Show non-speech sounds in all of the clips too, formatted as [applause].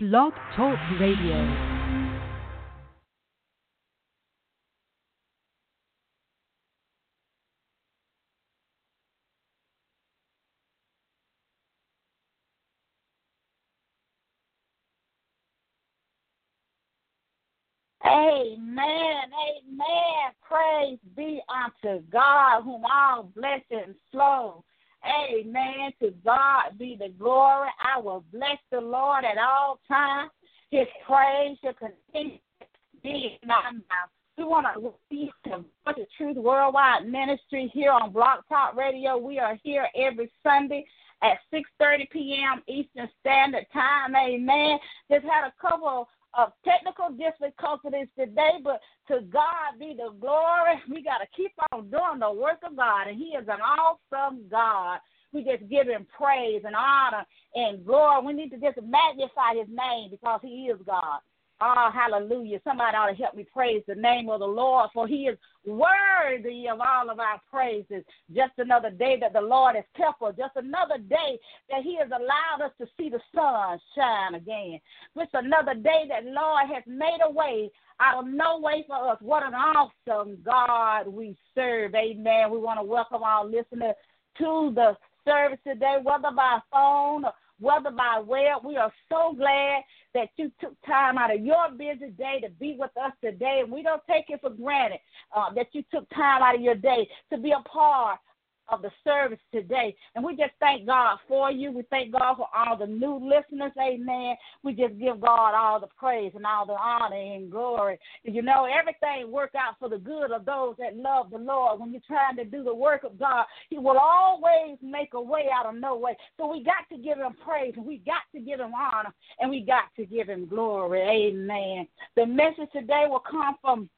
Blog Talk Radio. Amen. Amen. Praise be unto God, whom all blessings flow. Amen. To God be the glory. I will bless the Lord at all times. His praise shall continue to be in my mouth. We want to to the Truth Worldwide Ministry here on Blog Talk Radio. We are here every Sunday at 6:30 p.m. Eastern Standard Time. Amen. Just had a couple of technical difficulties today, but to God be the glory. We got to keep on doing the work of God, and He is an awesome God. We just give Him praise and honor and glory. We need to just magnify His name because He is God. Oh, hallelujah. Somebody ought to help me praise the name of the Lord, for he is worthy of all of our praises. Just another day that the Lord has kept us, just another day that he has allowed us to see the sun shine again. Just another day that Lord has made a way out of no way for us. What an awesome God we serve. Amen. We want to welcome our listeners to the service today, whether by phone or whether by web. We are so glad that you took time out of your busy day to be with us today, and we don't take it for granted uh, that you took time out of your day to be a part of the service today. And we just thank God for you. We thank God for all the new listeners. Amen. We just give God all the praise and all the honor and glory. You know, everything work out for the good of those that love the Lord. When you're trying to do the work of God, He will always make a way out of no way. So we got to give Him praise and we got to give Him honor and we got to give Him glory. Amen. The message today will come from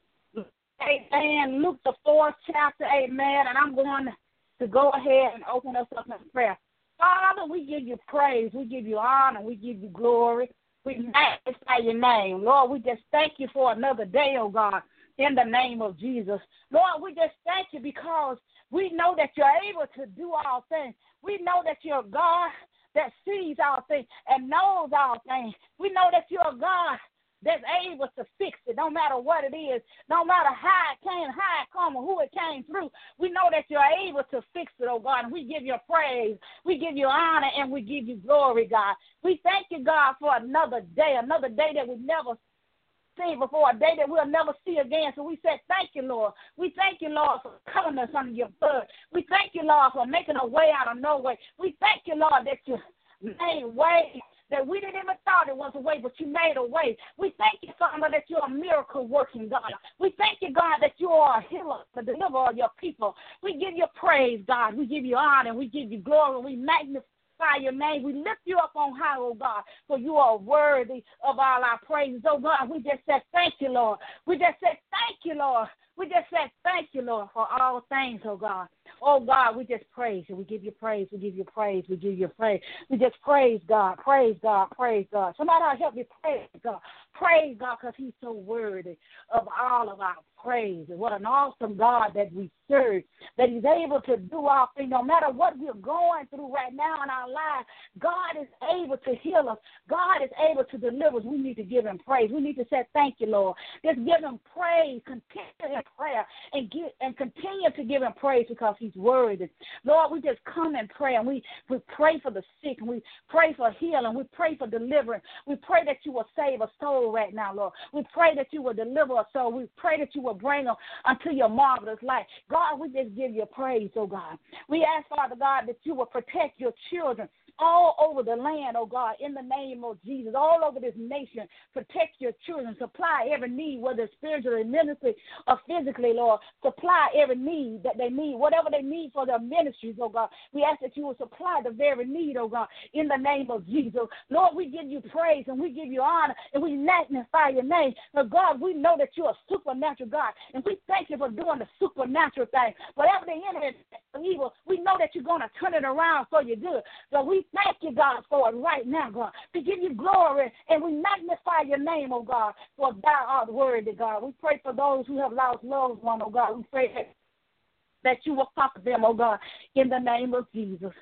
Amen. Luke the fourth chapter, amen. And I'm going to to go ahead and open us up in prayer. Father, we give you praise, we give you honor, we give you glory. We magnify your name. Lord, we just thank you for another day, oh God, in the name of Jesus. Lord, we just thank you because we know that you're able to do all things. We know that you're God that sees all things and knows all things. We know that you're God that's able to fix it, no matter what it is, no matter how it came, how it come, or who it came through. We know that you're able to fix it, oh God, and we give you praise, we give you honor, and we give you glory, God. We thank you, God, for another day, another day that we never seen before, a day that we'll never see again. So we say, Thank you, Lord. We thank you, Lord, for covering us under your blood. We thank you, Lord, for making a way out of no way. We thank you, Lord, that you made way that we didn't even thought it was a way, but you made a way. We thank you, Father, that you're a miracle working God. We thank you, God, that you are a healer to deliver all your people. We give you praise, God. We give you honor. We give you glory. We magnify your name. We lift you up on high, oh God, for you are worthy of all our praises. Oh God, we just said thank you, Lord. We just said thank you, Lord. We just said thank you, Lord, for all things, oh God. Oh God, we just praise you. We give you praise. We give you praise. We give you praise. We just praise God. Praise God. Praise God. Somebody help me praise God. Praise God because He's so worthy of all of our praise. And what an awesome God that we serve, that He's able to do all things. No matter what we're going through right now in our lives, God is able to heal us. God is able to deliver us. We need to give Him praise. We need to say thank you, Lord. Just give Him praise. Continue in prayer and give and continue to give Him praise because He's worthy. Lord, we just come and pray and we, we pray for the sick and we pray for healing. We pray for deliverance. We pray that you will save a soul right now, Lord. We pray that you will deliver us, soul. We pray that you will bring them unto your marvelous light. God, we just give you praise, oh God. We ask, Father God, that you will protect your children all over the land, oh God, in the name of Jesus, all over this nation. Protect your children, supply every need, whether spiritually, mentally, or physically, Lord. Supply every need that they need, whatever they need for their ministries, oh God. We ask that you will supply the very need, oh God, in the name of Jesus. Lord, we give you praise and we give you honor and we magnify your name. But God, we know that you're a supernatural God, and we thank you for doing the supernatural thing. Whatever the enemy is evil, we know that you're going to turn it around for your good. So we thank you, God, for it right now, God. We give you glory and we magnify your name, oh God, for thou art worthy, God. We pray for those who have lost loved one, oh God. We pray that you will comfort them, oh God, in the name of Jesus.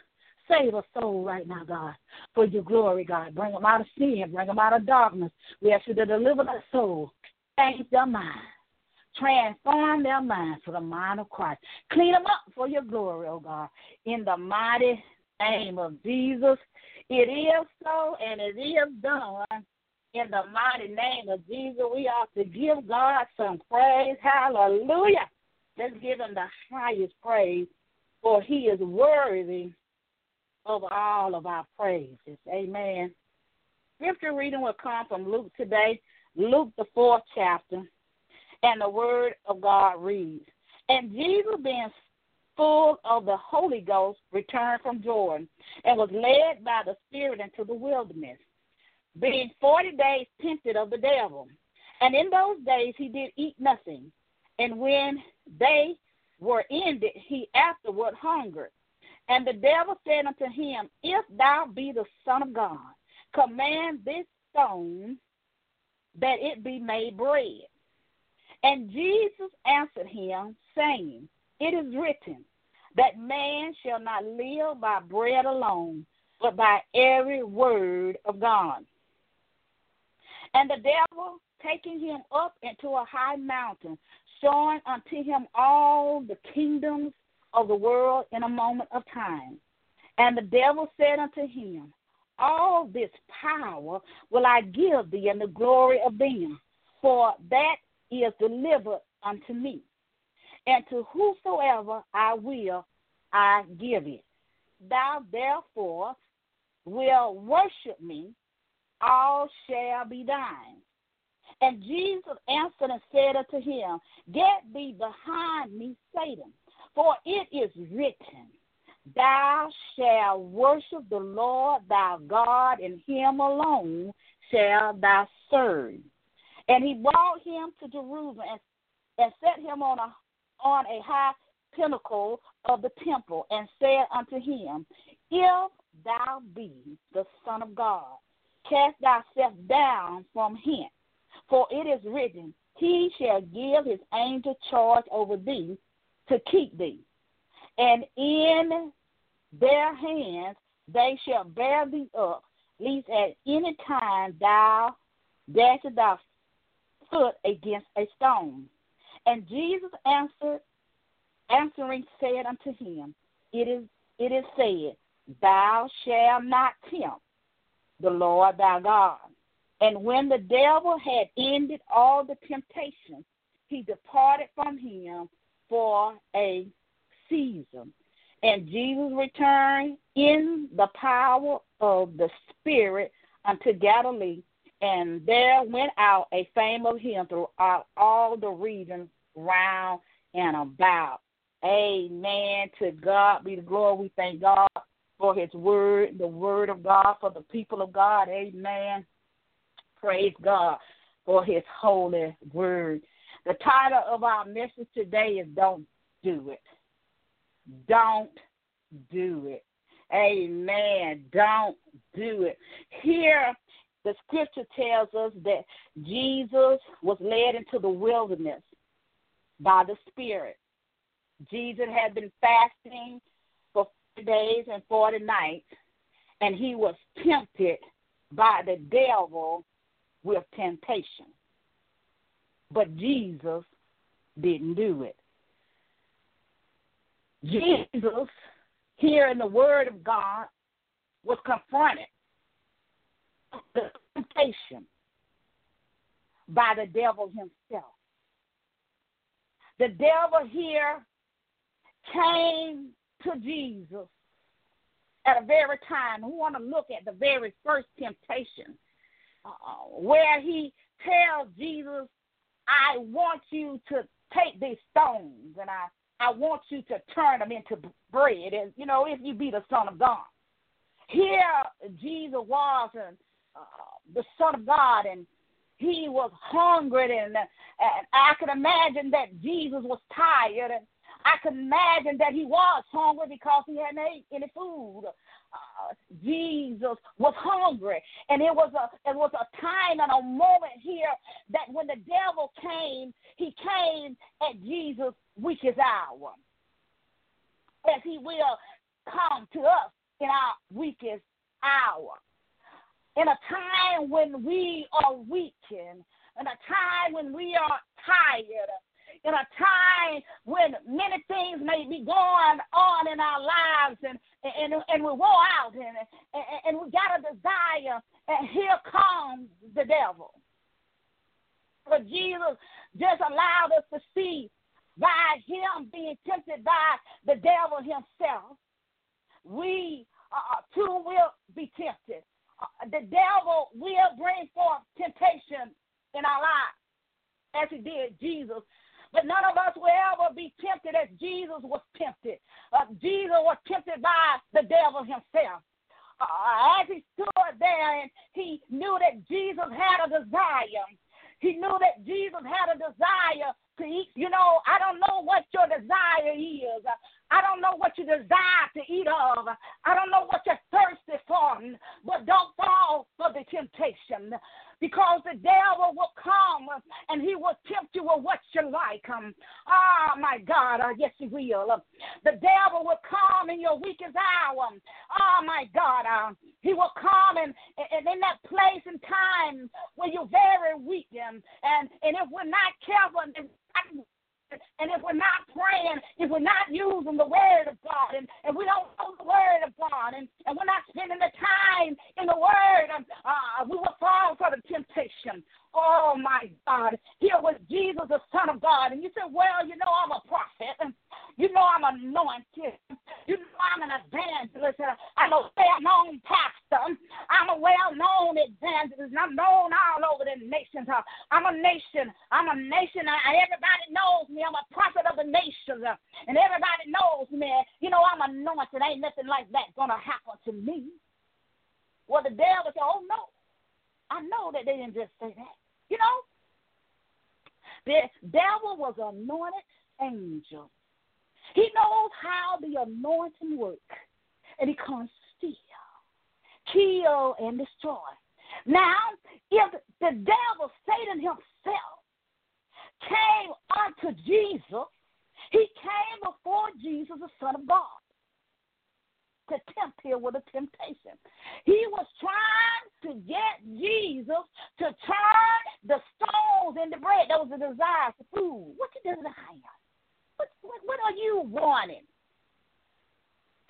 Save a soul right now, God, for your glory, God. Bring them out of sin, bring them out of darkness. We ask you to deliver their soul, change their mind, transform their mind for the mind of Christ. Clean them up for your glory, oh God. In the mighty name of Jesus, it is so and it is done. In the mighty name of Jesus, we ought to give God some praise. Hallelujah. Let's give him the highest praise, for he is worthy of all of our praises. Amen. Scripture reading will come from Luke today, Luke the fourth chapter, and the word of God reads. And Jesus, being full of the Holy Ghost, returned from Jordan and was led by the Spirit into the wilderness, being forty days tempted of the devil. And in those days he did eat nothing. And when they were ended, he afterward hungered. And the devil said unto him, If thou be the Son of God, command this stone that it be made bread. And Jesus answered him, saying, It is written, that man shall not live by bread alone, but by every word of God. And the devil, taking him up into a high mountain, showing unto him all the kingdoms of the world in a moment of time. And the devil said unto him, All this power will I give thee, and the glory of them, for that is delivered unto me. And to whosoever I will, I give it. Thou therefore will worship me, all shall be thine. And Jesus answered and said unto him, Get thee behind me, Satan, for it is written, Thou shalt worship the Lord thy God, and him alone shalt thou serve. And he brought him to Jerusalem and, and set him on a on a high pinnacle of the temple, and said unto him, If thou be the Son of God, cast thyself down from hence. For it is written, He shall give his angel charge over thee to keep thee. And in their hands they shall bear thee up, lest at any time thou dash thy foot against a stone. And Jesus answered, answering said unto him, It is it is said, Thou shalt not tempt the Lord thy God. And when the devil had ended all the temptation, he departed from him for a season. And Jesus returned in the power of the Spirit unto Galilee, and there went out a fame of him throughout all the region round and about. Amen. To God be the glory. We thank God for his word, the word of God for the people of God. Amen. Praise God for his holy word. The title of our message today is Don't Do It. Don't do it. Amen. Don't do it. Here, the scripture tells us that Jesus was led into the wilderness by the Spirit. Jesus had been fasting for 40 days and 40 nights, and he was tempted by the devil with temptation. But Jesus didn't do it. Jesus, here in the Word of God, was confronted with the temptation by the devil himself. The devil here came to Jesus at a very time. We want to look at the very first temptation uh, where he tells Jesus, I want you to take these stones and I, I want you to turn them into bread. And, you know, if you be the Son of God. Here, Jesus was and, uh, the Son of God, and he was hungry, and, and I can imagine that Jesus was tired, and I can imagine that he was hungry because he hadn't ate any food uh, Jesus was hungry, and it was a it was a time and a moment here that when the devil came, he came at Jesus' weakest hour, as he will come to us in our weakest hour. In a time when we are weakened, in a time when we are tired, in a time when many things may be going on in our lives and and, and we wore out and, and, and we got a desire and here comes the devil. But Jesus just allowed us to see by him being tempted by the devil himself. We uh, too will be tempted. Uh, the devil will bring forth temptation in our lives, as he did Jesus but none of us will ever be tempted as Jesus was tempted. Uh, Jesus was tempted by the devil himself. Uh, as he stood there and he knew that Jesus had a desire. He knew that Jesus had a desire to eat. You know, I don't know what your desire is. I don't know what you desire to eat of. I don't know what you're thirsty for. But don't fall for the temptation because the devil will come and he will tempt you with what you like. Um, oh my God, uh, yes he will. the devil will come in your weakest hour. Oh my God, he will come and, and in that place and time where you're very weak and and, and if we're not careful, if we're not praying, if we're not using the word of God, and, and we don't know the word of God, and, and we're not spending the time in the word, um, uh, we will fall for the temptation. Oh my God. Here was Jesus, the Son of God. And you said, Well, you know, I'm a prophet. You know, I'm anointed. You know, I'm an evangelist. I'm a well known pastor. I'm a well known evangelist. I'm known all over the nations. I'm a nation. I'm a nation. Everybody knows me. I'm a prophet of the nations. And everybody knows me. You know, I'm anointed. Ain't nothing like that going to happen to me. Well, the devil said, Oh, no. I know that they didn't just say that. You know, the devil was an anointed angel. He knows how the anointing works, and he can steal, kill, and destroy. Now, if the devil, Satan himself, came unto Jesus, he came before Jesus, the Son of God to tempt him with a temptation. He was trying to get Jesus to turn the stones into bread. That was the desire for food. What you desire? What, what, what are you wanting?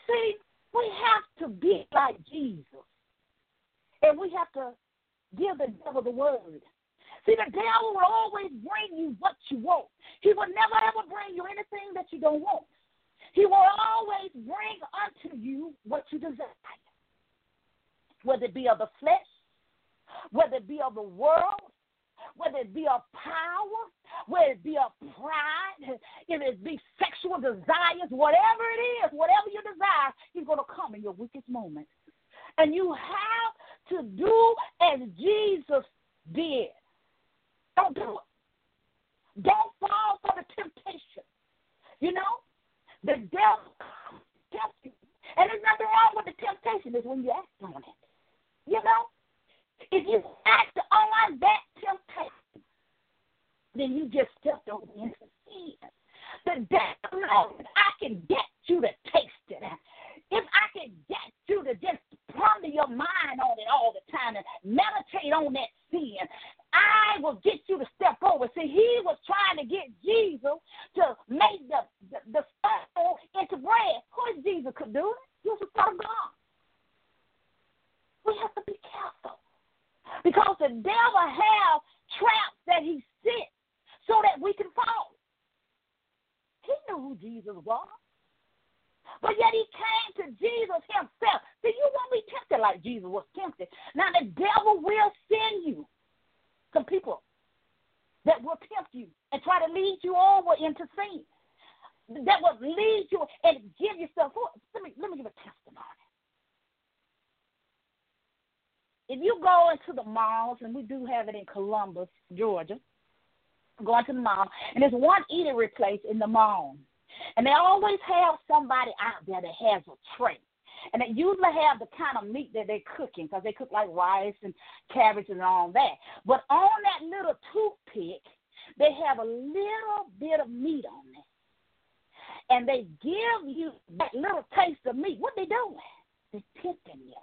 See, we have to be like Jesus. And we have to give the devil the word. See, the devil will always bring you what you want. He will never ever bring you anything that you don't want. He will always bring unto you what you desire, whether it be of the flesh, whether it be of the world, whether it be of power, whether it be of pride, if it be sexual desires, whatever it is, whatever you desire, he's going to come in your weakest moment. And you have to do as Jesus did. Don't do it. Don't fall for the temptation. You know, the devil tempts you. And there's nothing wrong with the temptation, it's when you act on it. You know? If you act on that temptation, then you just stepped over into sin. The devil knows I can get you to taste it. If I can get you to just ponder your mind on it all the time and meditate on that sin, I will get you to step over. See, he was trying to get Jesus to make the, the, the stone into bread. Who is Jesus could do it? He was the Son of God. We have to be careful. Because the devil has traps that he sets so that we can fall. He knew who Jesus was. But yet he came to Jesus himself. See, you won't be tempted like Jesus was tempted. Now the devil will send you some people that will tempt you and try to lead you over into sin. That will lead you and give you stuff. Let me let me give a testimony. If you go into the malls, and we do have it in Columbus, Georgia, going to the mall, and there's one eatery place in the mall, and they always have somebody out there that has a tray and they usually have the kind of meat that they're cooking because they cook like rice and cabbage and all that. But on that little toothpick, they have a little bit of meat on it. And they give you that little taste of meat. What they doing? They're tempting you.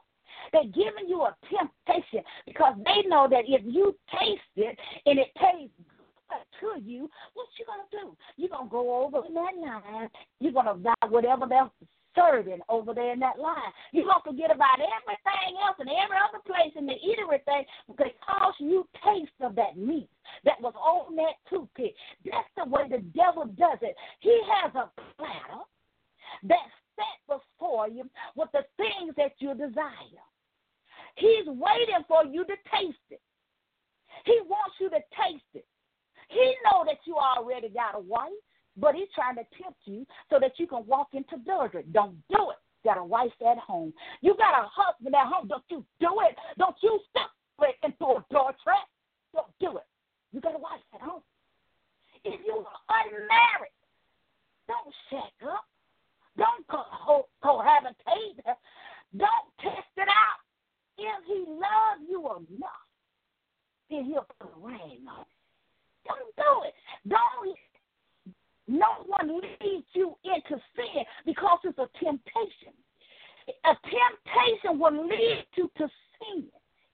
They're giving you a temptation because they know that if you taste it and it tastes to you, what you gonna do? You're gonna go over in that line. You're gonna buy whatever they're serving over there in that line. You're gonna forget about everything else and every other place in the eatery thing because you taste of that meat that was on that toothpick. That's the way the devil does it. He has a platter that's set before you with the things that you desire. He's waiting for you to taste it. He wants you to taste it. He know that you already got a wife, but he's trying to tempt you so that you can walk into adultery. Don't do it. Got a wife at home. You got a husband at home. Don't you do it. Don't you step into a door trap. Don't do it. You got a wife at home. If you are unmarried, don't shack up. Don't co- cohabitate. Don't test it out. If he loves you enough, then he'll put a ring on it. Don't do it. Don't. No one leads you into sin because it's a temptation. A temptation will lead you to sin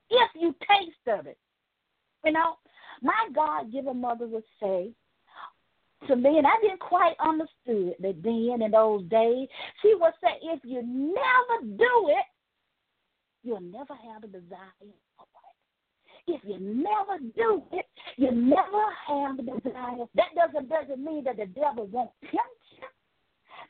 if you taste of it. You know, my God given mother would say to me, and I didn't quite understood that then in those days, she would say, if you never do it, you'll never have a desire if you never do it, you never have the desire. That doesn't doesn't mean that the devil won't tempt you.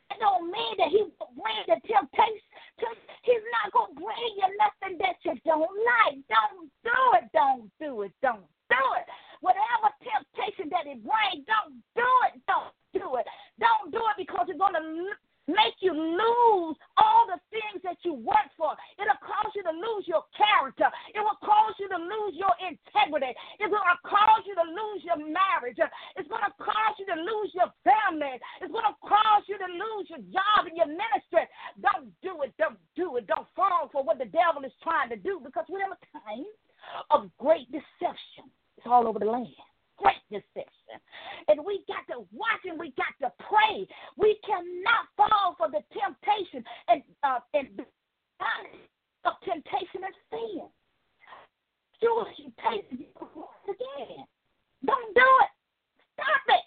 That don't mean that he will bring the temptation. He's not gonna bring you nothing that you don't like. Don't do it. Don't do it. Don't do it. Whatever temptation that he brings, don't do it. Don't do it. Don't do it because it's gonna make you lose all the things that you work for. It'll cause you to lose your character. It will cause you to lose your integrity. It's going to cause you to lose your marriage. It's going to cause you to lose your family. It's going to cause you to lose your job and your ministry. Don't do it. Don't do it. Don't fall for what the devil is trying to do because we're in a time of great deception. It's all over the land great deception. And we got to watch and we got to pray. We cannot fall for the temptation and uh, and of temptation and sin. Sure, you taste it again. Don't do it. Stop it.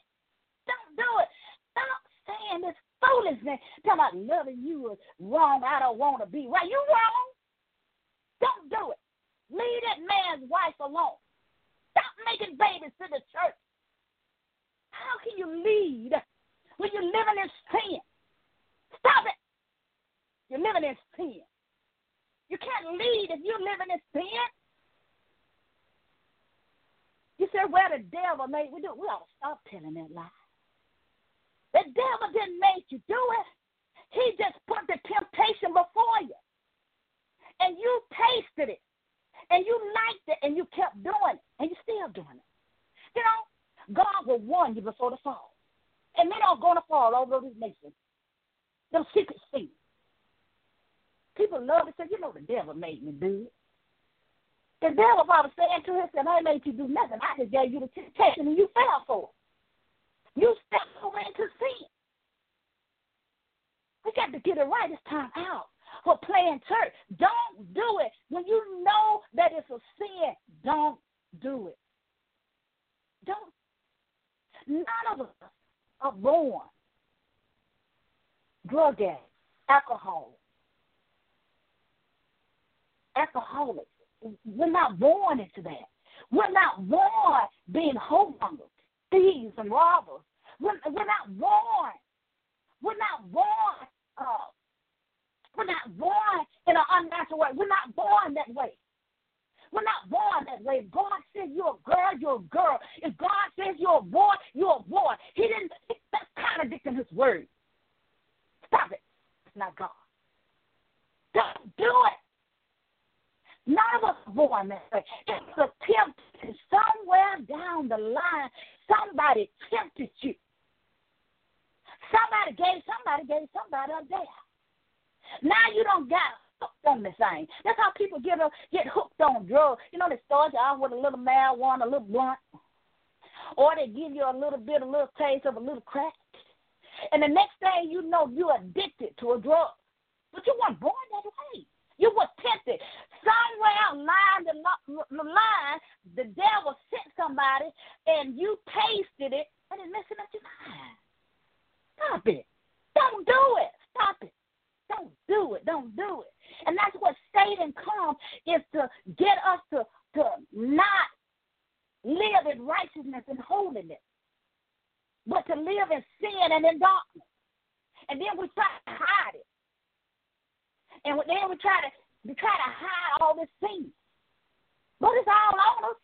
Don't do it. Stop saying this foolishness. Tell about loving you is wrong. I don't want to be right. You wrong. Don't do it. Leave that man's wife alone. Stop making babies to the church. How can you lead when you're living in sin? Stop it. You're living in sin. You can't lead if you're living in sin. You said, well, the devil made we do. We ought to stop telling that lie. The devil didn't make you do it. He just put the temptation before you. And you tasted it and you liked it and you kept doing it and you're still doing it. You know, God will warn you before the fall. And men are going to fall all over this nation. Those secret things. People love to say, you know, the devil made me do it. The devil probably saying to himself, I made you do nothing. I just gave you the and you fell for it. You stepped over into sin. We got to get it right this time out for playing church. Don't do it. When you know that it's a sin, don't do it. Don't. None of us are born drug addicts, alcohol, alcoholics. We're not born into that. We're not born being whoremongers, thieves, and robbers. We're, we're not born. We're not born uh, we're not born in an unnatural way. We're not born that way. We're not born that way. God says you're a girl, you're a girl. If God says you're a boy, you're a boy. He didn't. That's contradicting His word. Stop it. It's not God. Don't do it. None of us born that way. It's a temptation somewhere down the line. Somebody tempted you. Somebody gave somebody gave somebody a dare. Now you don't got hooked on the thing. That's how people get a, get hooked on drugs. You know, they start you off with a little marijuana, a little blunt, or they give you a little bit, a little taste of a little crack, and the next thing you know, you're addicted to a drug. But you weren't born that way. You were tempted. Somewhere along the, line, the devil sent somebody and you tasted it and it messing up your mind. Stop it. Don't do it. Stop it. Don't do it. Don't do it. And that's what Satan comes is to get us to, to not live in righteousness and holiness, but to live in sin and in darkness. And then we try to hide it. And then we try to we try to hide all this sin. But it's all on us.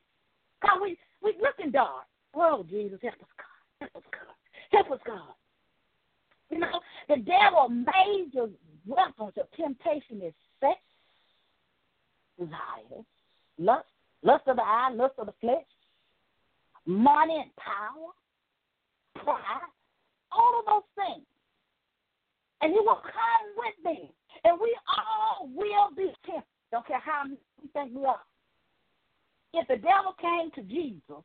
Because we we looking dark. Oh Jesus, help us God. Help us God. Help us God. You know, the devil major weapons of temptation is sex, desire, lust, lust of the eye, lust of the flesh, money and power, pride, all of those things. And he will come with me. And we all will be tempted. Don't care how we think we are. If the devil came to Jesus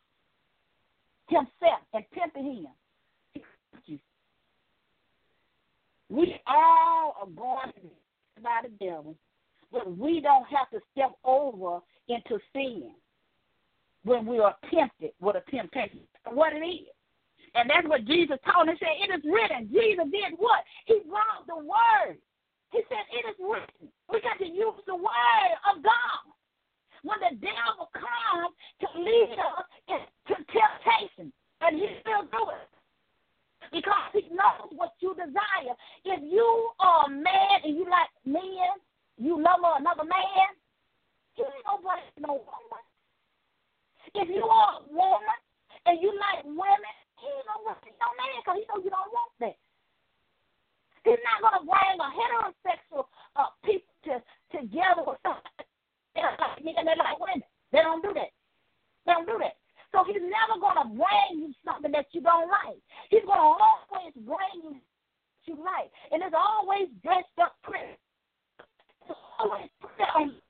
himself and tempted him, we all are going to be by the devil, but we don't have to step over into sin when we are tempted with a temptation. What it is. And that's what Jesus told him. He said, It is written. Jesus did what? He brought the word. He said, It is written. We got to use the word of God. When the devil comes to lead us into temptation, and he will do it. Because he knows what you desire. If you are a man and you like men, you love another man, he ain't nobody no woman. If you are a woman and you like women, he ain't gonna with your man because he know you don't want that. He's not gonna bring a heterosexual uh, people to together with something. They're like men and they're like women. They don't do that. They don't do that. So he's never gonna bring you something that you don't like. He's gonna always bring you what you like, and it's always dressed up pretty. It's always pretty.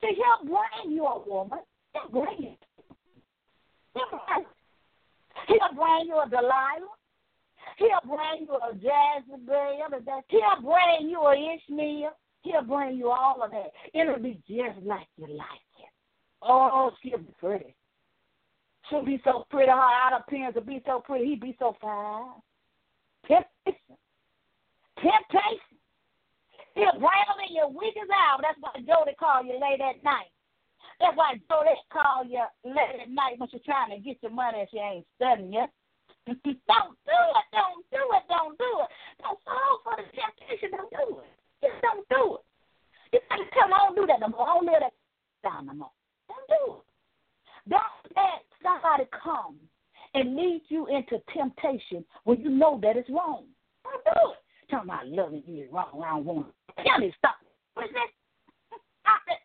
So he'll bring you a woman. He'll bring you. He'll bring you a Delilah. He'll bring you a Jezebel. He'll bring you a Ishmael. He'll bring you all of that. It'll be just like you like it. Oh, she'll be pretty. She'll be so pretty. Her outer appearance will be so pretty. He'd be so fine. Temptation. Temptation. He'll bring them in your weakest hour. That's why Jody called you late at night. That's why Jody call you late at night when she's trying to get your money and she ain't studying you. [laughs] don't do it. Don't do it. Don't do it. Don't fall for the temptation. Don't do it. Just don't do it. You tell them, I don't that no more. I don't live that down no more. Don't do it. Don't let somebody come and lead you into temptation when you know that it's wrong. Don't do it. Talking about loving you is wrong. I don't want it. Tell me stop. What is that? [laughs] Stop it.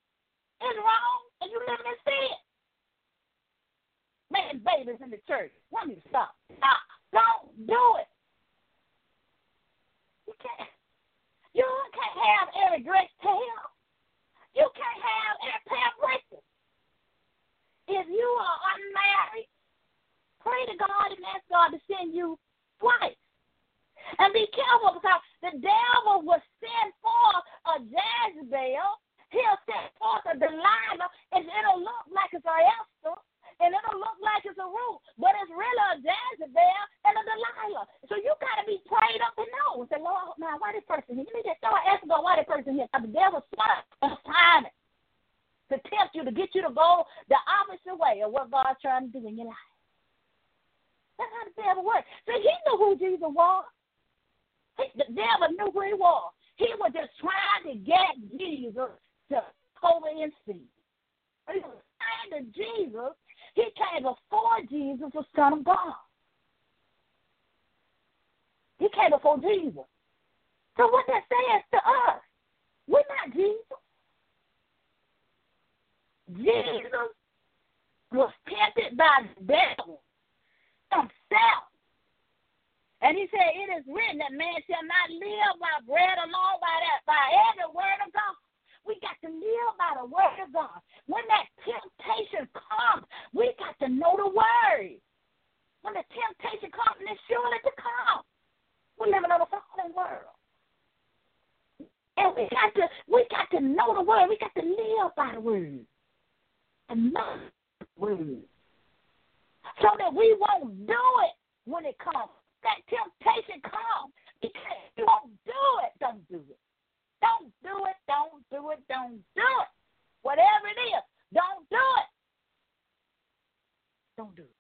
It's wrong and you live in sin. Making babies in the church. Why don't stop? Stop. Don't do it. You can't. You can't have every dress tail. You can't have every pair bracelets. If you are unmarried, pray to God and ask God to send you twice. And be careful because the devil will send for a Jezebel He'll set forth a Delilah, and it'll look like it's a Esther, and it'll look like it's a Ruth, but it's really a Jezebel and a Delilah. So you got to be prayed up and know. Say, Lord, now why this person here? Let me just start asking God why this person here. The devil's smart timing to tempt you, to get you to go the opposite way of what God's trying to do in your life. That's how the devil works. So he knew who Jesus was. He, the devil knew who he was. He was just trying to get Jesus to over and see. He was saying to Jesus, he came before Jesus, the Son of God. He came before Jesus. So what that says to us, we're not Jesus. Jesus was tempted by the devil himself. And he said, It is written that man shall not live by bread alone, by that, by every word of God. We got to live by the word of God. When that temptation comes, we got to know the word. When the temptation comes, and it's surely to come. We're in a fallen world. And we got to we got to know the word. We got to live by the word. And know the word. So that we won't do it when it comes. That temptation comes. Because you won't do it. Don't do it. Don't do it. Don't do it. Don't do it. Whatever it is, don't do it. Don't do it.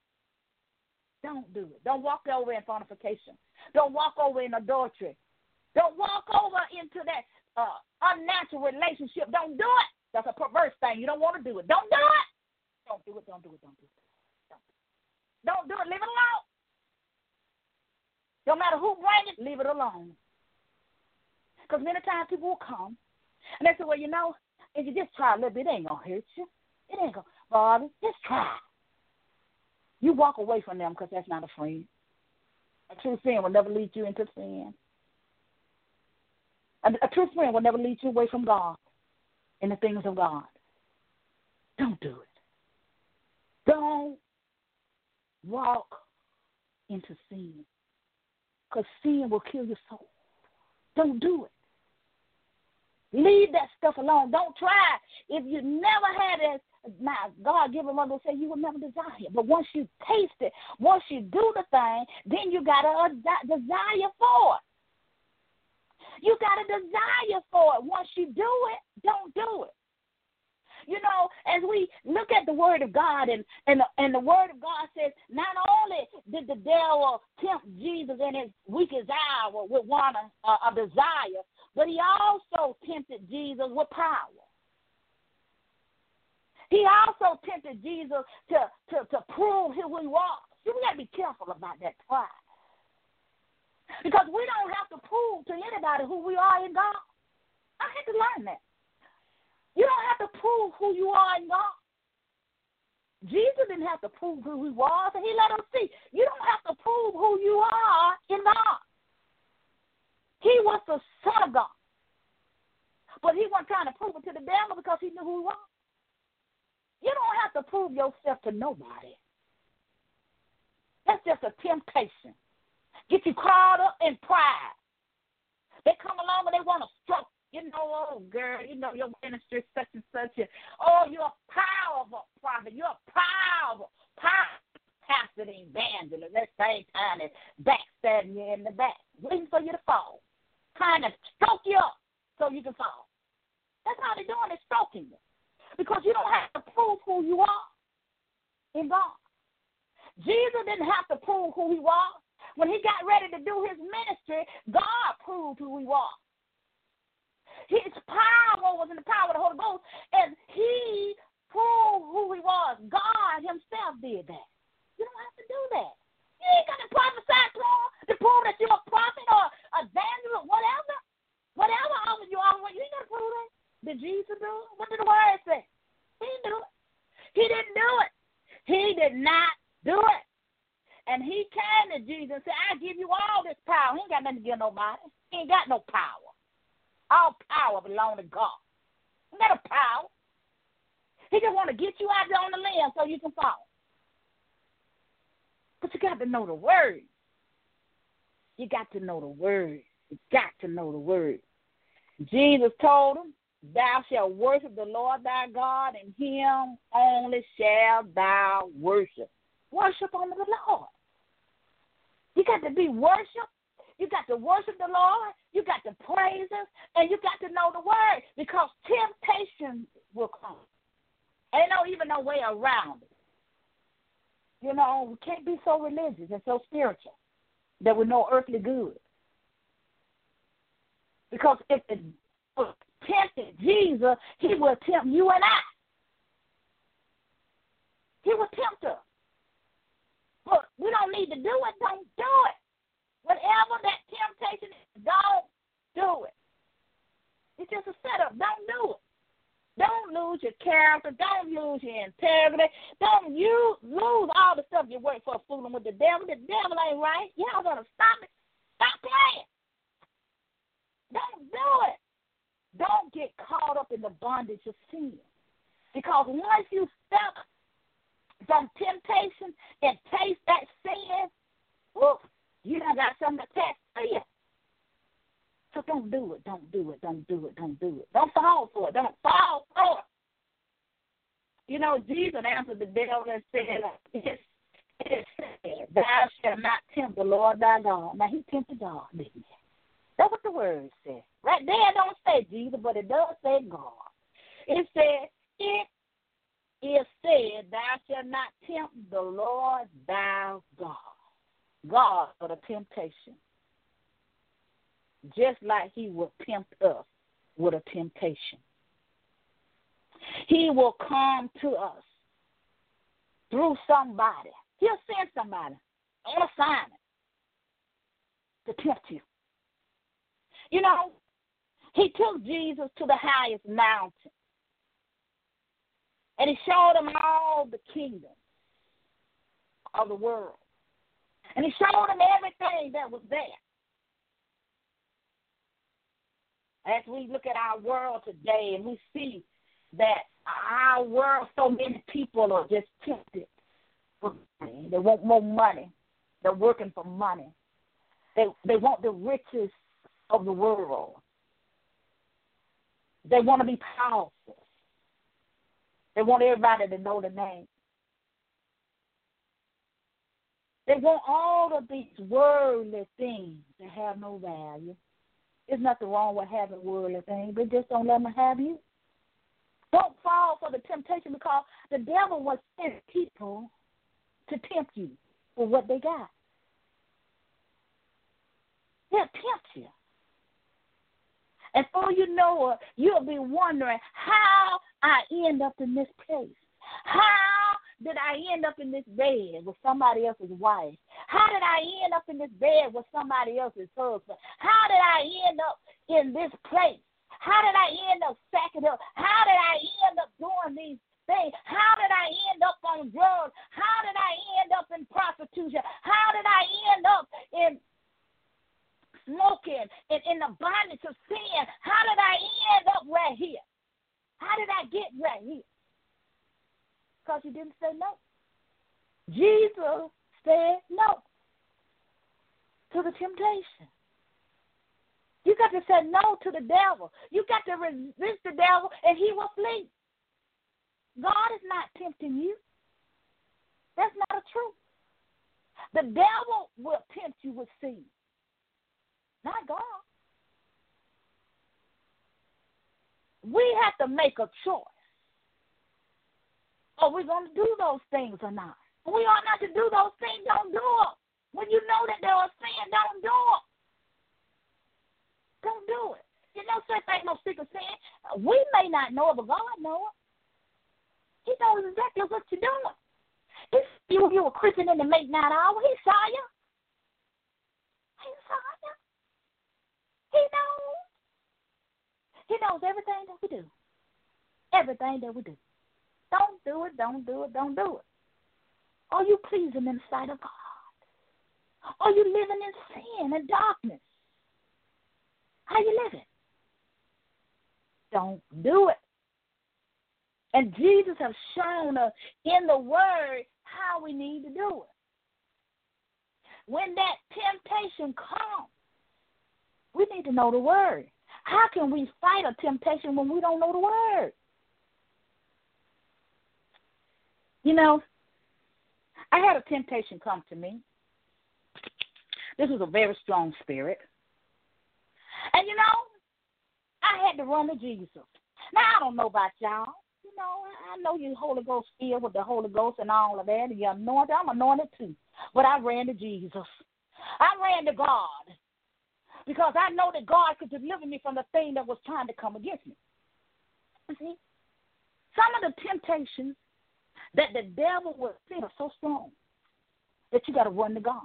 Don't do it. Don't walk over in fornication. Don't walk over in adultery. Don't walk over into that uh, unnatural relationship. Don't do it. That's a perverse thing. You don't want to do it. Don't do it. Don't do it. Don't do it. Don't do it. Don't, do it. Leave it alone. No matter who bring it, leave it alone. Because many times people will come and they say, well, you know, if you just try a little bit, it ain't going to hurt you. It ain't going to bother. Just try. You walk away from them because that's not a friend. A true friend will never lead you into sin. A, a true friend will never lead you away from God and the things of God. Don't do it. Don't walk into sin because sin will kill your soul. Don't do it. Leave that stuff alone. Don't try. If you never had it, now God given mother say you will never desire it. But once you taste it, once you do the thing, then you got a, a desire for it. You got a desire for it. Once you do it, don't do it. You know, as we look at the Word of God, and and the, and the Word of God says, not only did the devil tempt Jesus in his weakest hour with one a, a desire, but he also tempted Jesus with power. He also tempted Jesus to, to, to prove who he was. See, we got to be careful about that pride. Because we don't have to prove to anybody who we are in God. I had to learn that. You don't have to prove who you are in God. Jesus didn't have to prove who he was, and he let us see. You don't have to prove who you are in God. He was the Son of God. But he wasn't trying to prove it to the devil because he knew who he was. You don't have to prove yourself to nobody. That's just a temptation. Get you caught up in pride. They come along and they want to stroke. You know, oh girl, you know your ministry is such and such. Oh, you're a powerful prophet. You're a powerful, powerful pastor and evangelist. At the same time, it's backstabbing you in the back, waiting for you to fall trying to stroke you up so you can fall. That's how they're doing it, stroking you. Because you don't have to prove who you are in God. Jesus didn't have to prove who he was. When he got ready to do his ministry, God proved who he was. His power was in the power of the Holy Ghost, and he proved who he was. God himself did that. You don't have to do that. You ain't got to prophesy to prove that you're a prophet or evangelist, whatever. Whatever office you are, you ain't got to prove that. Did Jesus do it? What did the word say? He didn't do it. He didn't do it. He did not do it. And he came to Jesus and said, I give you all this power. He ain't got nothing to give nobody. He ain't got no power. All power belongs to God. He got a power. He just want to get you out there on the limb so you can fall. But you got to know the word. You got to know the word. You got to know the word. Jesus told him, Thou shalt worship the Lord thy God, and him only shall thou worship. Worship unto the Lord. You got to be worship. You got to worship the Lord. You got to praise Him, and you got to know the word because temptation will come. Ain't no even no way around it. You know, we can't be so religious and so spiritual that we know earthly good. Because if it tempted Jesus, he will tempt you and I. He will tempt us. But we don't need to do it. Don't do it. Whatever that temptation is, don't do it. It's just a setup. Don't do it. Don't lose your character. Don't lose your integrity. Don't you lose all the stuff you work for fooling with the devil. The devil ain't right. Y'all gonna stop it. Stop playing. Don't do it. Don't get caught up in the bondage of sin. Because once you step from temptation and taste that sin, whoop, you done got something to you. So don't do it, don't do it, don't do it, don't do it. Don't fall for it, don't fall for it. You know, Jesus answered the devil and said, It's, it's said, Thou shalt not tempt the Lord thy God. Now, he tempted God, didn't he? That's what the word says. Right there, it don't say Jesus, but it does say God. It said, It is said, Thou shalt not tempt the Lord thy God. God for the temptation. Just like he will tempt us with a temptation. He will come to us through somebody. He'll send somebody on assignment to tempt you. You know, he took Jesus to the highest mountain and he showed him all the kingdoms of the world. And he showed him everything that was there. As we look at our world today and we see that our world, so many people are just tempted. For money. They want more money. They're working for money. They they want the riches of the world. They want to be powerful. They want everybody to know the name. They want all of these worldly things to have no value. There's nothing wrong with having worldly things, but just don't let them have you. Don't fall for the temptation because the devil send people to tempt you for what they got. They'll tempt you. And before you know it, you'll be wondering how I end up in this place. How did I end up in this bed with somebody else's wife? How did I end up in this bed with somebody else's husband? How did I end up in this place? How did I end up stacking up? How did I end up doing these things? How did I end up on drugs? How did I end up in prostitution? How did I end up in smoking and in the bondage of sin? How did I end up right here? How did I get right here? Because you didn't say no. Jesus said no to the temptation. You got to say no to the devil. You got to resist the devil, and he will flee. God is not tempting you. That's not a truth. The devil will tempt you with sin, not God. We have to make a choice. Are we going to do those things or not? We ought not to do those things. Don't do them. When you know that there are sin, don't do them. Don't do it. You know, such ain't no secret sin. We may not know it, but God knows He knows exactly what you're doing. If you you a Christian in the midnight hour, He saw you. He saw you. He knows. He knows everything that we do. Everything that we do. Don't do it, don't do it, don't do it. Are you pleasing in the sight of God? Are you living in sin and darkness? How you living? Don't do it. And Jesus has shown us in the Word how we need to do it. When that temptation comes, we need to know the Word. How can we fight a temptation when we don't know the Word? You know, I had a temptation come to me. This was a very strong spirit. And you know, I had to run to Jesus. Now I don't know about y'all. You know, I know you Holy Ghost filled with the Holy Ghost and all of that, and you're anointed. I'm anointed too. But I ran to Jesus. I ran to God because I know that God could deliver me from the thing that was trying to come against me. You see, some of the temptations that the devil will send are so strong that you got to run to God.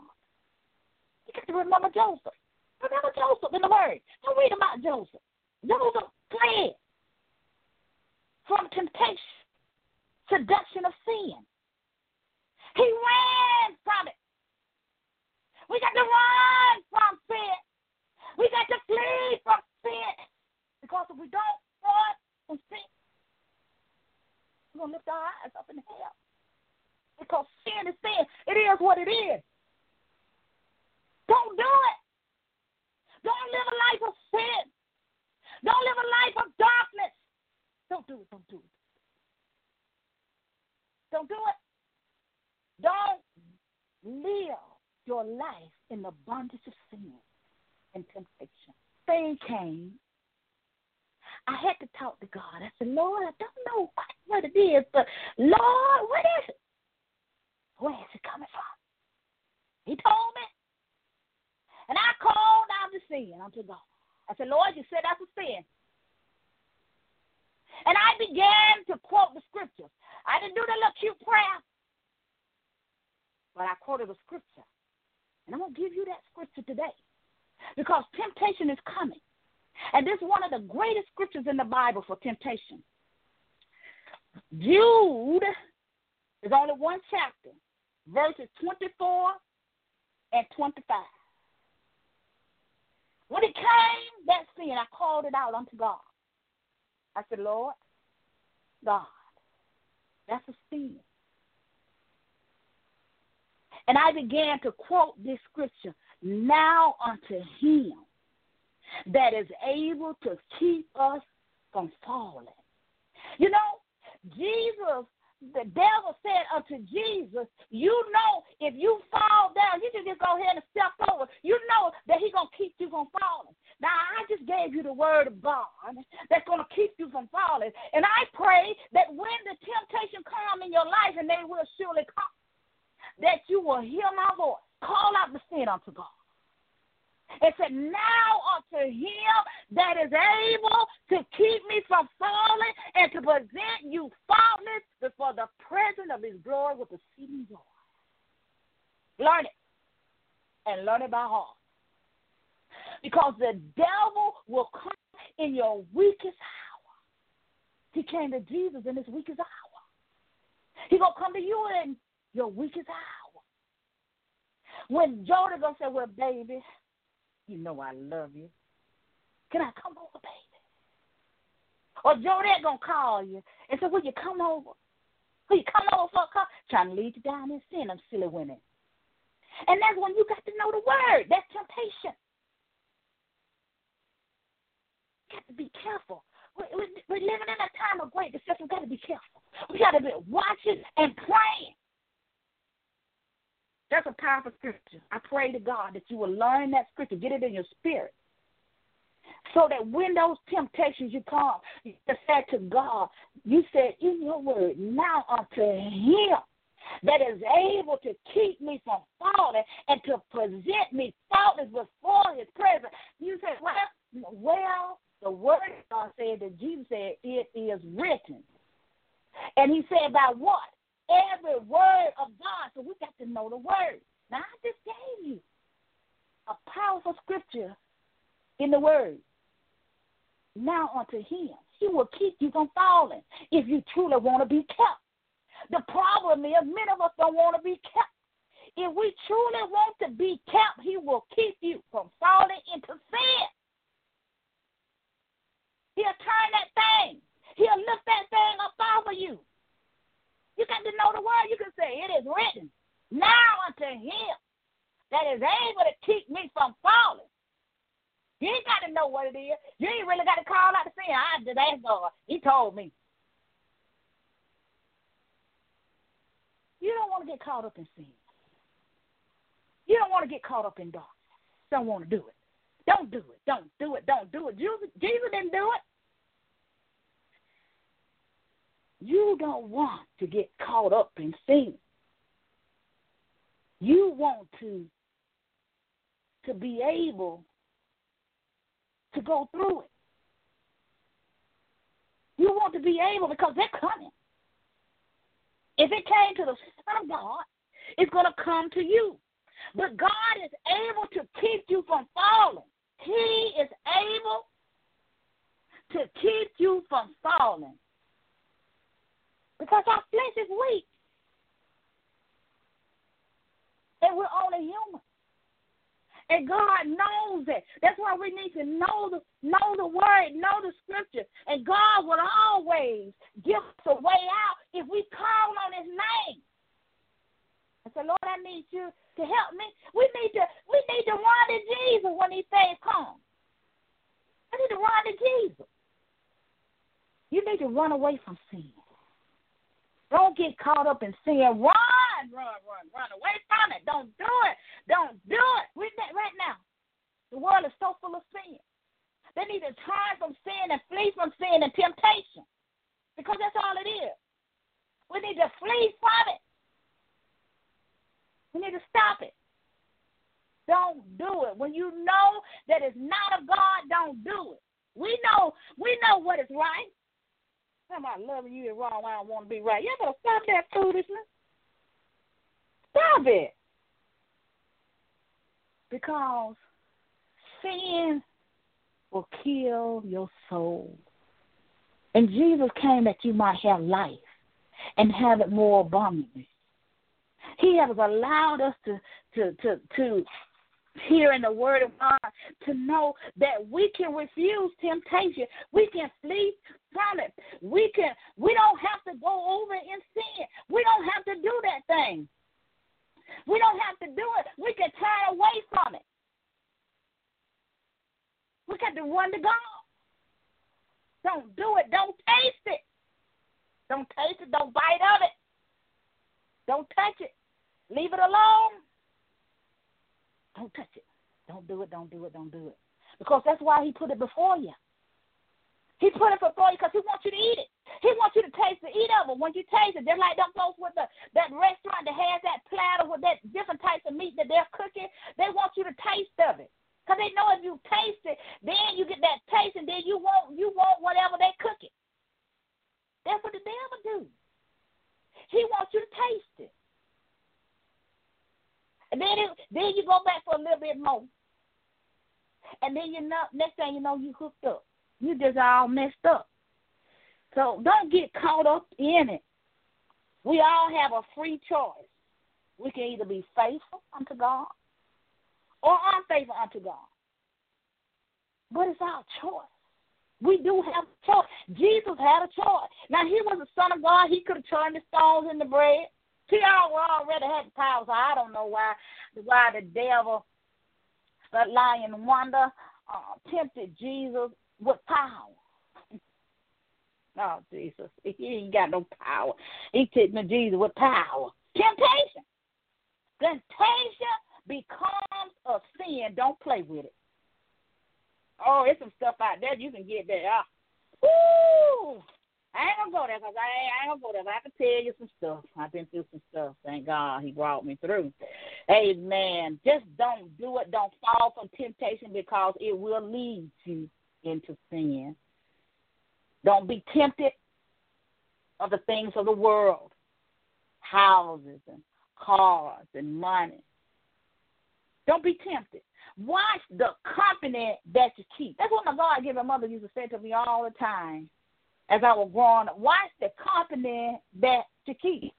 You got to remember Joseph. Remember Joseph in the Word. Don't read about Joseph. Joseph fled from temptation, seduction of sin. He ran from it. We got to run from sin. We got to flee from sin. Because if we don't run from sin, we're going to lift our eyes up in hell. Because sin is sin. It is what it is. Don't do it. Don't live a life of sin. Don't live a life of darkness. Don't do it. Don't do it. Don't do it. Don't live your life in the bondage of sin and temptation. Thing came. I had to talk to God. I said, Lord, I don't know what it is, but Lord, what is it? Where is it coming from? He told me. And I called out the sin unto God. I said, Lord, you said that's a sin. And I began to quote the scriptures. I didn't do the little cute prayer, but I quoted a scripture. And I'm going to give you that scripture today because temptation is coming. And this is one of the greatest scriptures in the Bible for temptation. Jude is only one chapter, verses 24 and 25. When it came, that sin, I called it out unto God. I said, Lord, God, that's a sin. And I began to quote this scripture unto him that is able to keep us from falling. You know, Jesus, the devil said unto Jesus, You know, if you fall down, you can just go ahead and step over. You know that He's going to keep you from falling. Now, I just gave you the word of God that's going to keep you from falling. And I pray that when the temptation come in your life, and they will surely come, that you will hear my voice. Call out the sin unto God. It said, Now unto him that is able to keep me from falling and to present you faultless before the presence of his glory with exceeding joy. Learn it. And learn it by heart. Because the devil will come in your weakest hour. He came to Jesus in his weakest hour. He gonna come to you in your weakest hour. When Jonah gonna say, Well, baby, you know I love you. Can I come over, baby? Or Jonah gonna call you and say, Will you come over? Will you come over for a call? Trying to lead you down in sin, them silly women. And that's when you got to know the word. That's temptation. You got to be careful. We're, we're living in a time of great deception. We've got to be careful. We got to be watching and praying. That's a powerful scripture. I pray to God that you will learn that scripture, get it in your spirit. So that when those temptations you come, you say to God, you said in your word, now unto him that is able to keep me from falling and to present me faultless before his presence. You said, well, well, the word of God said that Jesus said, it is written. And he said, by what? Every word of God. So we got to know the word. Now, I just gave you a powerful scripture in the word. Now unto him. He will keep you from falling if you truly want to be kept. The problem is many of us don't want to be kept. If we truly want to be kept, he will keep you from falling into sin. He'll turn that thing. He'll lift that thing up off of you. You got to know the word. You can say, It is written now unto him that is able to keep me from falling. You ain't got to know what it is. You ain't really got to call out to sin. I just asked God. He told me. You don't want to get caught up in sin. You don't want to get caught up in darkness. Don't want to do it. Don't do it. Don't do it. Don't do it. Jesus, Jesus didn't do it. You don't want to get caught up in sin. You want to to be able to go through it. You want to be able because they're coming. If it came to the Son of God, it's going to come to you. But God is able to keep you from falling. He is able to keep you from falling because our flesh is weak. And we're only human. And God knows it. That's why we need to know the know the word, know the scripture. And God will always give us a way out if we call on his name. I said, Lord, I need you to help me. We need to we need to run to Jesus when these things come. I need to run to Jesus. You need to run away from get caught up in sin. Run, run, run, run away from it. Don't do it. Don't do it. We're right now. The world is so full of sin. They need to turn from sin and flee from sin and temptation. Because that's all it is. We need to flee from it. We need to stop it. Don't do it. When you know that it's not of God, don't do it. We know we know what is right. Somebody loving you is wrong. I don't want to be right. You better stop that foolishness. Stop it. Because sin will kill your soul. And Jesus came that you might have life and have it more abundantly. He has allowed us to to to to hear in the word of God to know that we can refuse temptation. We can flee from it. We can we don't have to go over in sin. We don't have to do that thing. We don't have to do it. We can turn away from it. We got to run to God. Don't do it. Don't taste it. Don't taste it. Don't bite of it. Don't touch it. Leave it alone. Don't touch it. Don't do it. Don't do it. Don't do it. Because that's why he put it before you. He put it before you because he wants you to eat it. He wants you to taste the eat of it. When you taste it, just like them folks with the that restaurant that has that platter with that different types of meat that they're cooking, they want you to taste of it. Because they know if you taste it, then you get that taste and then you want you want whatever they cook it. That's what the devil do. He wants you to taste it. And then it, then you go back for a little bit more. And then you know next thing you know you hooked up. You just all messed up. So don't get caught up in it. We all have a free choice. We can either be faithful unto God or unfaithful unto God. But it's our choice. We do have a choice. Jesus had a choice. Now, he was the Son of God. He could have turned the stones into bread. He already had the power, so I don't know why why the devil, the lion wonder, uh, tempted Jesus with power. [laughs] oh, Jesus. [laughs] He ain't got no power. He tempted Jesus with power. Temptation. Temptation becomes a sin. Don't play with it. Oh, it's some stuff out there you can get there. Woo! I ain't gonna go there because I ain't, I ain't gonna go there. But I can tell you some stuff. I've been through some stuff. Thank God He brought me through. Amen. Just don't do it. Don't fall for temptation because it will lead you into sin. Don't be tempted of the things of the world, houses and cars and money. Don't be tempted. Watch the company that you keep. That's what my God given mother used to say to me all the time as I was growing up. Watch the company that you keep.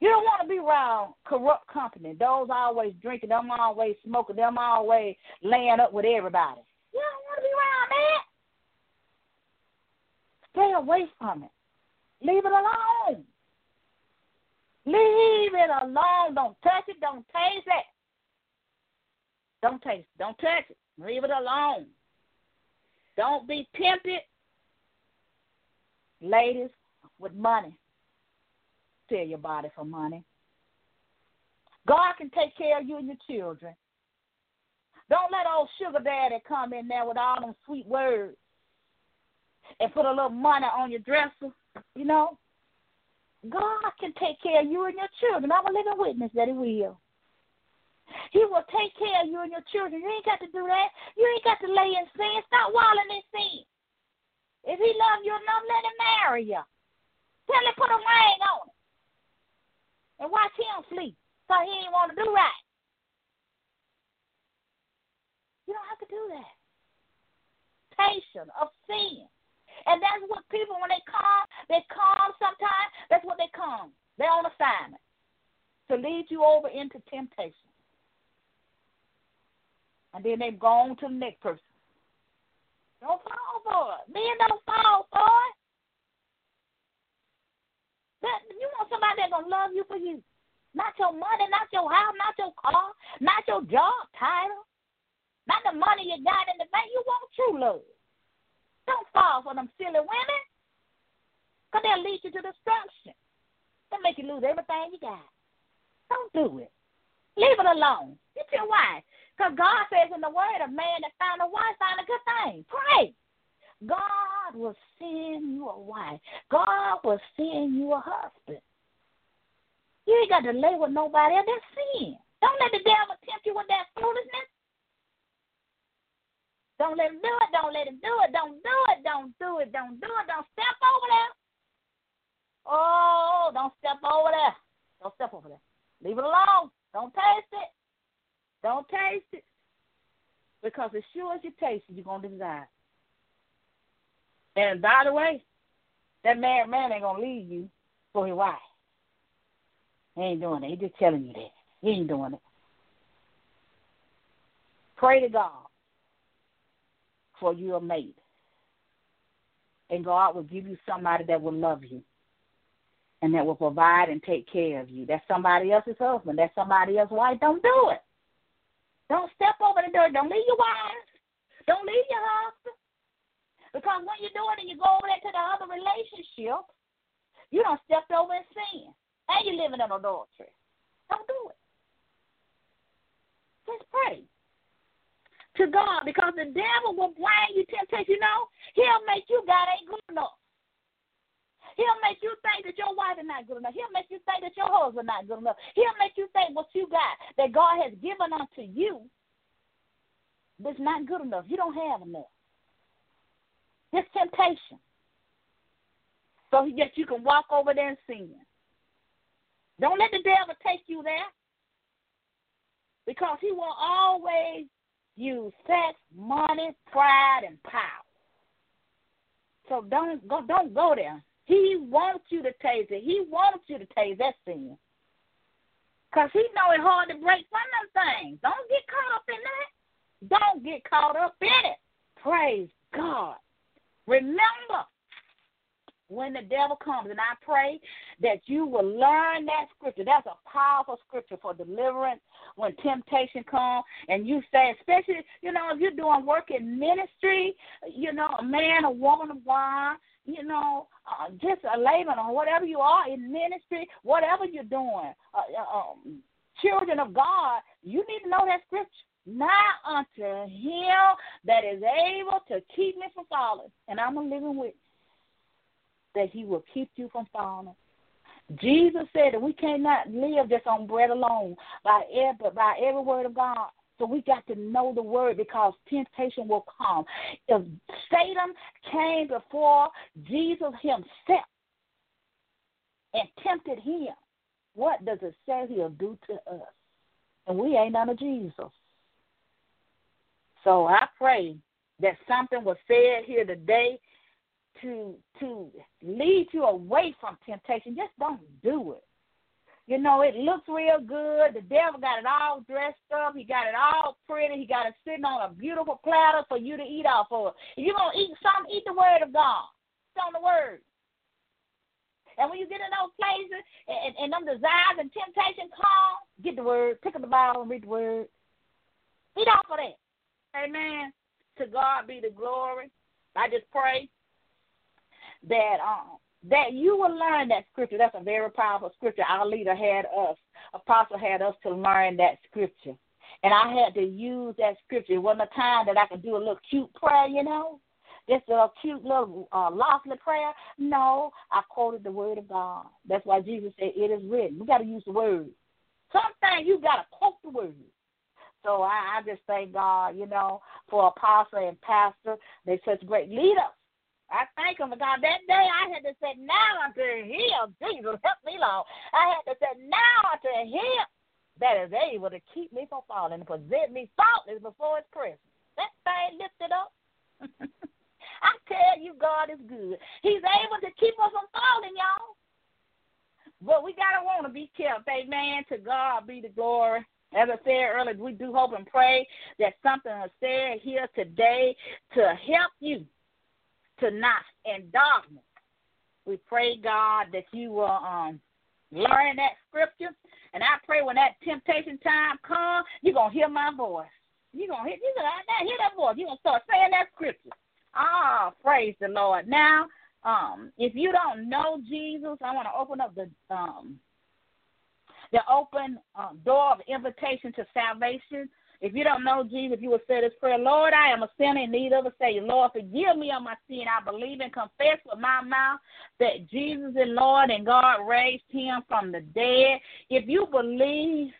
You don't want to be around corrupt company. Those always drinking, them always smoking, them always laying up with everybody. You don't want to be around that. Stay away from it. Leave it alone. Leave it alone. Don't touch it. Don't taste it. Don't taste. Don't touch it. Leave it alone. Don't be tempted Ladies with money, sell your body for money. God can take care of you and your children. Don't let old sugar daddy come in there with all them sweet words and put a little money on your dresser. You know, God can take care of you and your children. I'm a living witness that He will. He will take care of you and your children. You ain't got to do that. You ain't got to lay in sin. Stop walling in sin. If he love you enough, let him marry you. Tell him put a ring on it. And watch him sleep. So he ain't want to do right. You don't have to do that. Patient of sin. And that's what people, when they come, they come sometimes, that's what they come. They're on assignment to lead you over into temptation. And then they go on to the next person. Don't fall for it. Men don't fall for it. That, you want somebody that's gonna love you for you. Not your money, not your house, not your car, not your job title, not the money you got in the bank. You want true love. Don't fall for them silly women. Because they'll lead you to destruction. They'll make you lose everything you got. Don't do it. Leave it alone. Get your wife. Because God says in the word, a man that found a wife find a good thing. Pray. God will send you a wife. God will send you a husband. You ain't got to lay with nobody else. That's sin. Don't let the devil tempt you with that foolishness. Don't let him do it. Don't let him do it. Don't do it. Don't do it. Don't do it. Don't step over there. Oh, don't step over there. Don't step over there. Leave it alone. Don't taste it. Don't taste it. Because as sure as you taste it, you're going to desire And by the way, that married man ain't going to leave you for his wife. He ain't doing it. He just telling you that. He ain't doing it. Pray to God for your mate. And God will give you somebody that will love you and that will provide and take care of you. That's somebody else's husband. That's somebody else's wife. Don't do it. Don't step over the door. Don't leave your wife. Don't leave your husband. Because when you do it and you go over there to the other relationship, you don't step over in sin. And you're living in adultery. Don't do it. Just pray to God because the devil will blind you temptation. You know, he'll make you God ain't good enough. He'll make you think that your wife is not good enough. He'll make you think that your husband is not good enough. He'll make you think what you got that God has given unto you that's not good enough. You don't have enough. It's temptation. So that you can walk over there and sin. Don't let the devil take you there. Because he will always use sex, money, pride, and power. So don't go don't go there. He wants you to taste it. He wants you to taste that sin. Because he know it's hard to break from them things. Don't get caught up in that. Don't get caught up in it. Praise God. Remember, when the devil comes, and I pray that you will learn that scripture. That's a powerful scripture for deliverance when temptation comes. And you say, especially, you know, if you're doing work in ministry, you know, a man, a woman of God, you know, uh, just a layman or whatever you are in ministry, whatever you're doing, uh, uh, um, children of God, you need to know that scripture. Not unto him that is able to keep me from falling. And I'm a living witness that he will keep you from falling. Jesus said that we cannot live just on bread alone, by every, but by every word of God. So we got to know the word because temptation will come. If Satan came before Jesus himself and tempted him, what does it say he'll do to us? And we ain't none of Jesus. So I pray that something was said here today to to lead you away from temptation. Just don't do it. You know, it looks real good. The devil got it all dressed up. He got it all pretty. He got it sitting on a beautiful platter for you to eat off of. If you're going to eat something, eat the word of God. It's on the word. And when you get in those places and, and, them desires and temptation come, get the word, pick up the Bible and read the word. Eat off of that. Amen. To God be the glory. I just pray that um that you will learn that scripture. That's a very powerful scripture. Our leader had us, apostle had us to learn that scripture. And I had to use that scripture. It wasn't a time that I could do a little cute prayer, you know, just a cute little uh, lofty prayer. No, I quoted the word of God. That's why Jesus said, It is written. We got to use the word. Sometimes you got to quote the word. So I, I just thank God, you know, for apostle and pastor. They're such great leaders I thank him for God. that day I had to say, Now unto him, Jesus, help me, Lord. I had to say, Now unto him that is able to keep me from falling and present me faultless before his presence. That thing lifted up. [laughs] I tell you, God is good. He's able to keep us from falling, y'all. But we gotta want to be kept. Amen. To God be the glory. As I said earlier, we do hope and pray that something is said here today to help you to not in darkness. We pray, God, that you will um, learn that scripture. And I pray when that temptation time comes, you're going to hear my voice. You're going to hear, you're gonna hear that voice. You're going to start saying that scripture. Ah, praise the Lord. Now, um, if you don't know Jesus, I want to open up the um, the open um, door of invitation to salvation. If you don't know Jesus, you will say this prayer, Lord, I am a sinner in need of a Savior. Lord, forgive me of my sin. I believe and confess with my mouth that Jesus is Lord and God raised him from the dead. If you believe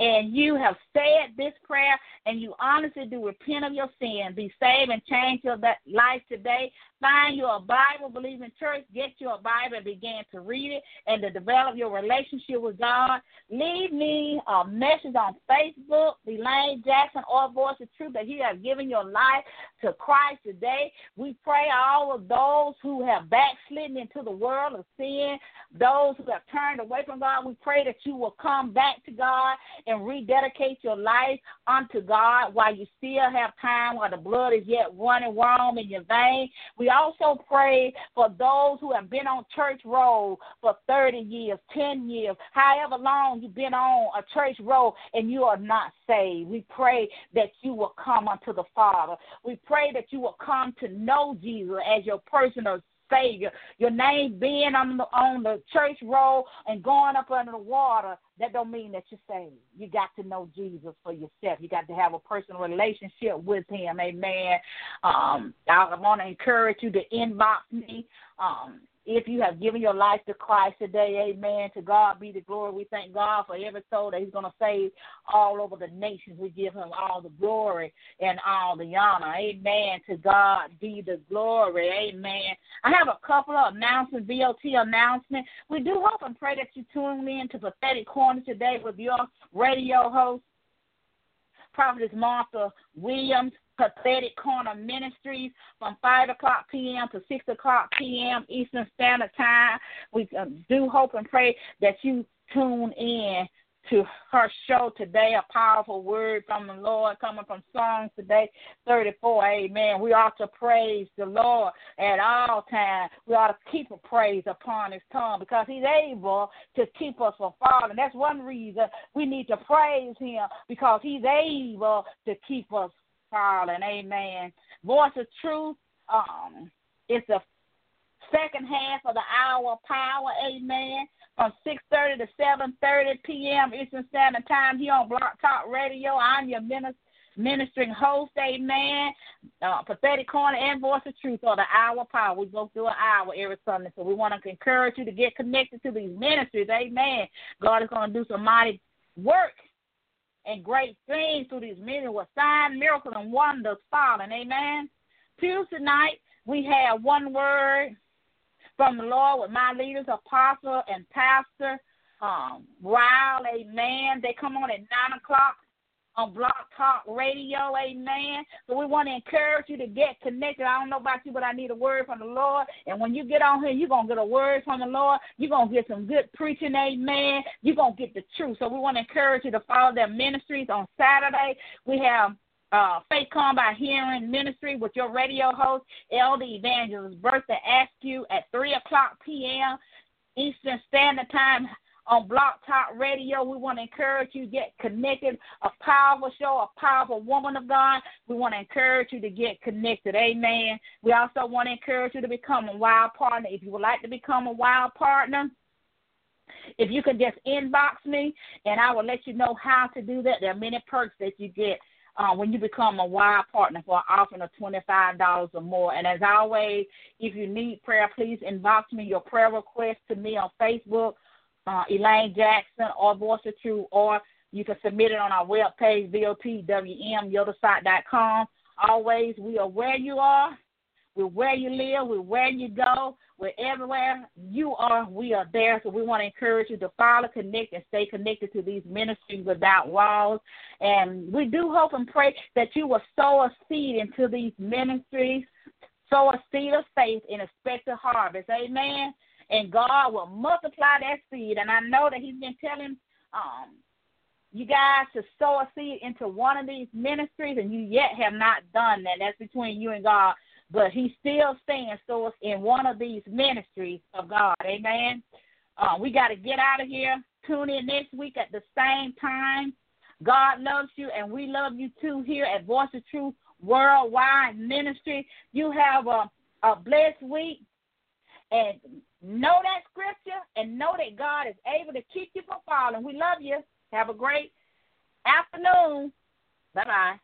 and you have said this prayer and you honestly do repent of your sin, be saved and change your life today, Find you a Bible believing church, get you a Bible and begin to read it and to develop your relationship with God. Leave me a message on Facebook, Elaine Jackson or Voice of Truth, that you have given your life to Christ today. We pray all of those who have backslidden into the world of sin, those who have turned away from God. We pray that you will come back to God and rededicate your life unto God while you still have time, while the blood is yet running warm in your veins. We also pray for those who have been on church roll for 30 years, 10 years, however long you've been on a church roll and you are not saved. We pray that you will come unto the Father. We pray that you will come to know Jesus as your personal Savior. Your name being on the on the church roll and going up under the water, that don't mean that you're saved. You got to know Jesus for yourself. You got to have a personal relationship with Him. Amen. Um, I want to encourage you to inbox me. Um, if you have given your life to Christ today, amen. To God be the glory. We thank God for every soul that He's going to save all over the nations. We give Him all the glory and all the honor. Amen. To God be the glory. Amen. I have a couple of announcements, VOT announcements. We do hope and pray that you tune in to Prophetic Corner today with your radio host, Prophetess Martha Williams. Prophetic Corner Ministries from 5 o'clock p.m. to 6 o'clock p.m. Eastern Standard Time. We uh, do hope and pray that you tune in to her show today. A powerful word from the Lord coming from Psalms today, 34. Amen. We ought to praise the Lord at all times. We ought to keep a praise upon his tongue because he's able to keep us from falling. That's one reason we need to praise him because he's able to keep us calling. Amen. Voice of Truth. Um, it's the second half of the hour power. Amen. From 6:30 to 7:30 p.m. Eastern Standard Time here on Blog Talk Radio. I'm your minister ministering host, amen. Uh, prophetic corner and voice of truth or the hour power. We go through an hour every Sunday. So we want to encourage you to get connected to these ministries, amen. God is going to do some mighty work and great things through these many with signs, miracles, and wonders falling. Amen. Tuesday night, we have one word from the Lord with my leaders, apostle and pastor, um, Ryle, amen. They come on at 9 o'clock on Blog Talk Radio, amen. So we want to encourage you to get connected. I don't know about you, but I need a word from the Lord. And when you get on here, you're going to get a word from the Lord. You're going to get some good preaching, amen. You're going to get the truth. So we want to encourage you to follow their ministries on Saturday. We have uh, Faith Come by Hearing Ministry with your radio host, Elder Evangelist Bertha Askew at 3 o'clock p.m. Eastern Standard Time on Blog Talk Radio. We want to encourage you get connected. A powerful show, a powerful woman of God. We want to encourage you to get connected. Amen. We also want to encourage you to become a wild partner. If you would like to become a wild partner, if you can just inbox me and I will let you know how to do that. There are many perks that you get uh, when you become a wild partner for an offering of $25 or more. And as always, if you need prayer, please inbox me your prayer request to me on Facebook uh, Elaine Jackson or Voice of Truth, or you can submit it on our webpage, VOTWM, Always, we are where you are, we're where you live, we're where you go, we're everywhere you are, we are there. So we want to encourage you to follow, connect, and stay connected to these ministries without walls. And we do hope and pray that you will sow a seed into these ministries, sow a seed of faith and expect a harvest. Amen and God will multiply that seed. And I know that He's been telling um, you guys to sow a seed into one of these ministries, and you yet have not done that. That's between you and God. But He still saying sow us in one of these ministries of God. Amen. Uh, we got to get out of here. tune in next week at the same time. God loves you, and we love you too here at Voice of Truth Worldwide Ministry. You have a, a blessed week, and know that scripture, and know that God is able to keep you from falling. We love you. Have a great afternoon. Bye bye.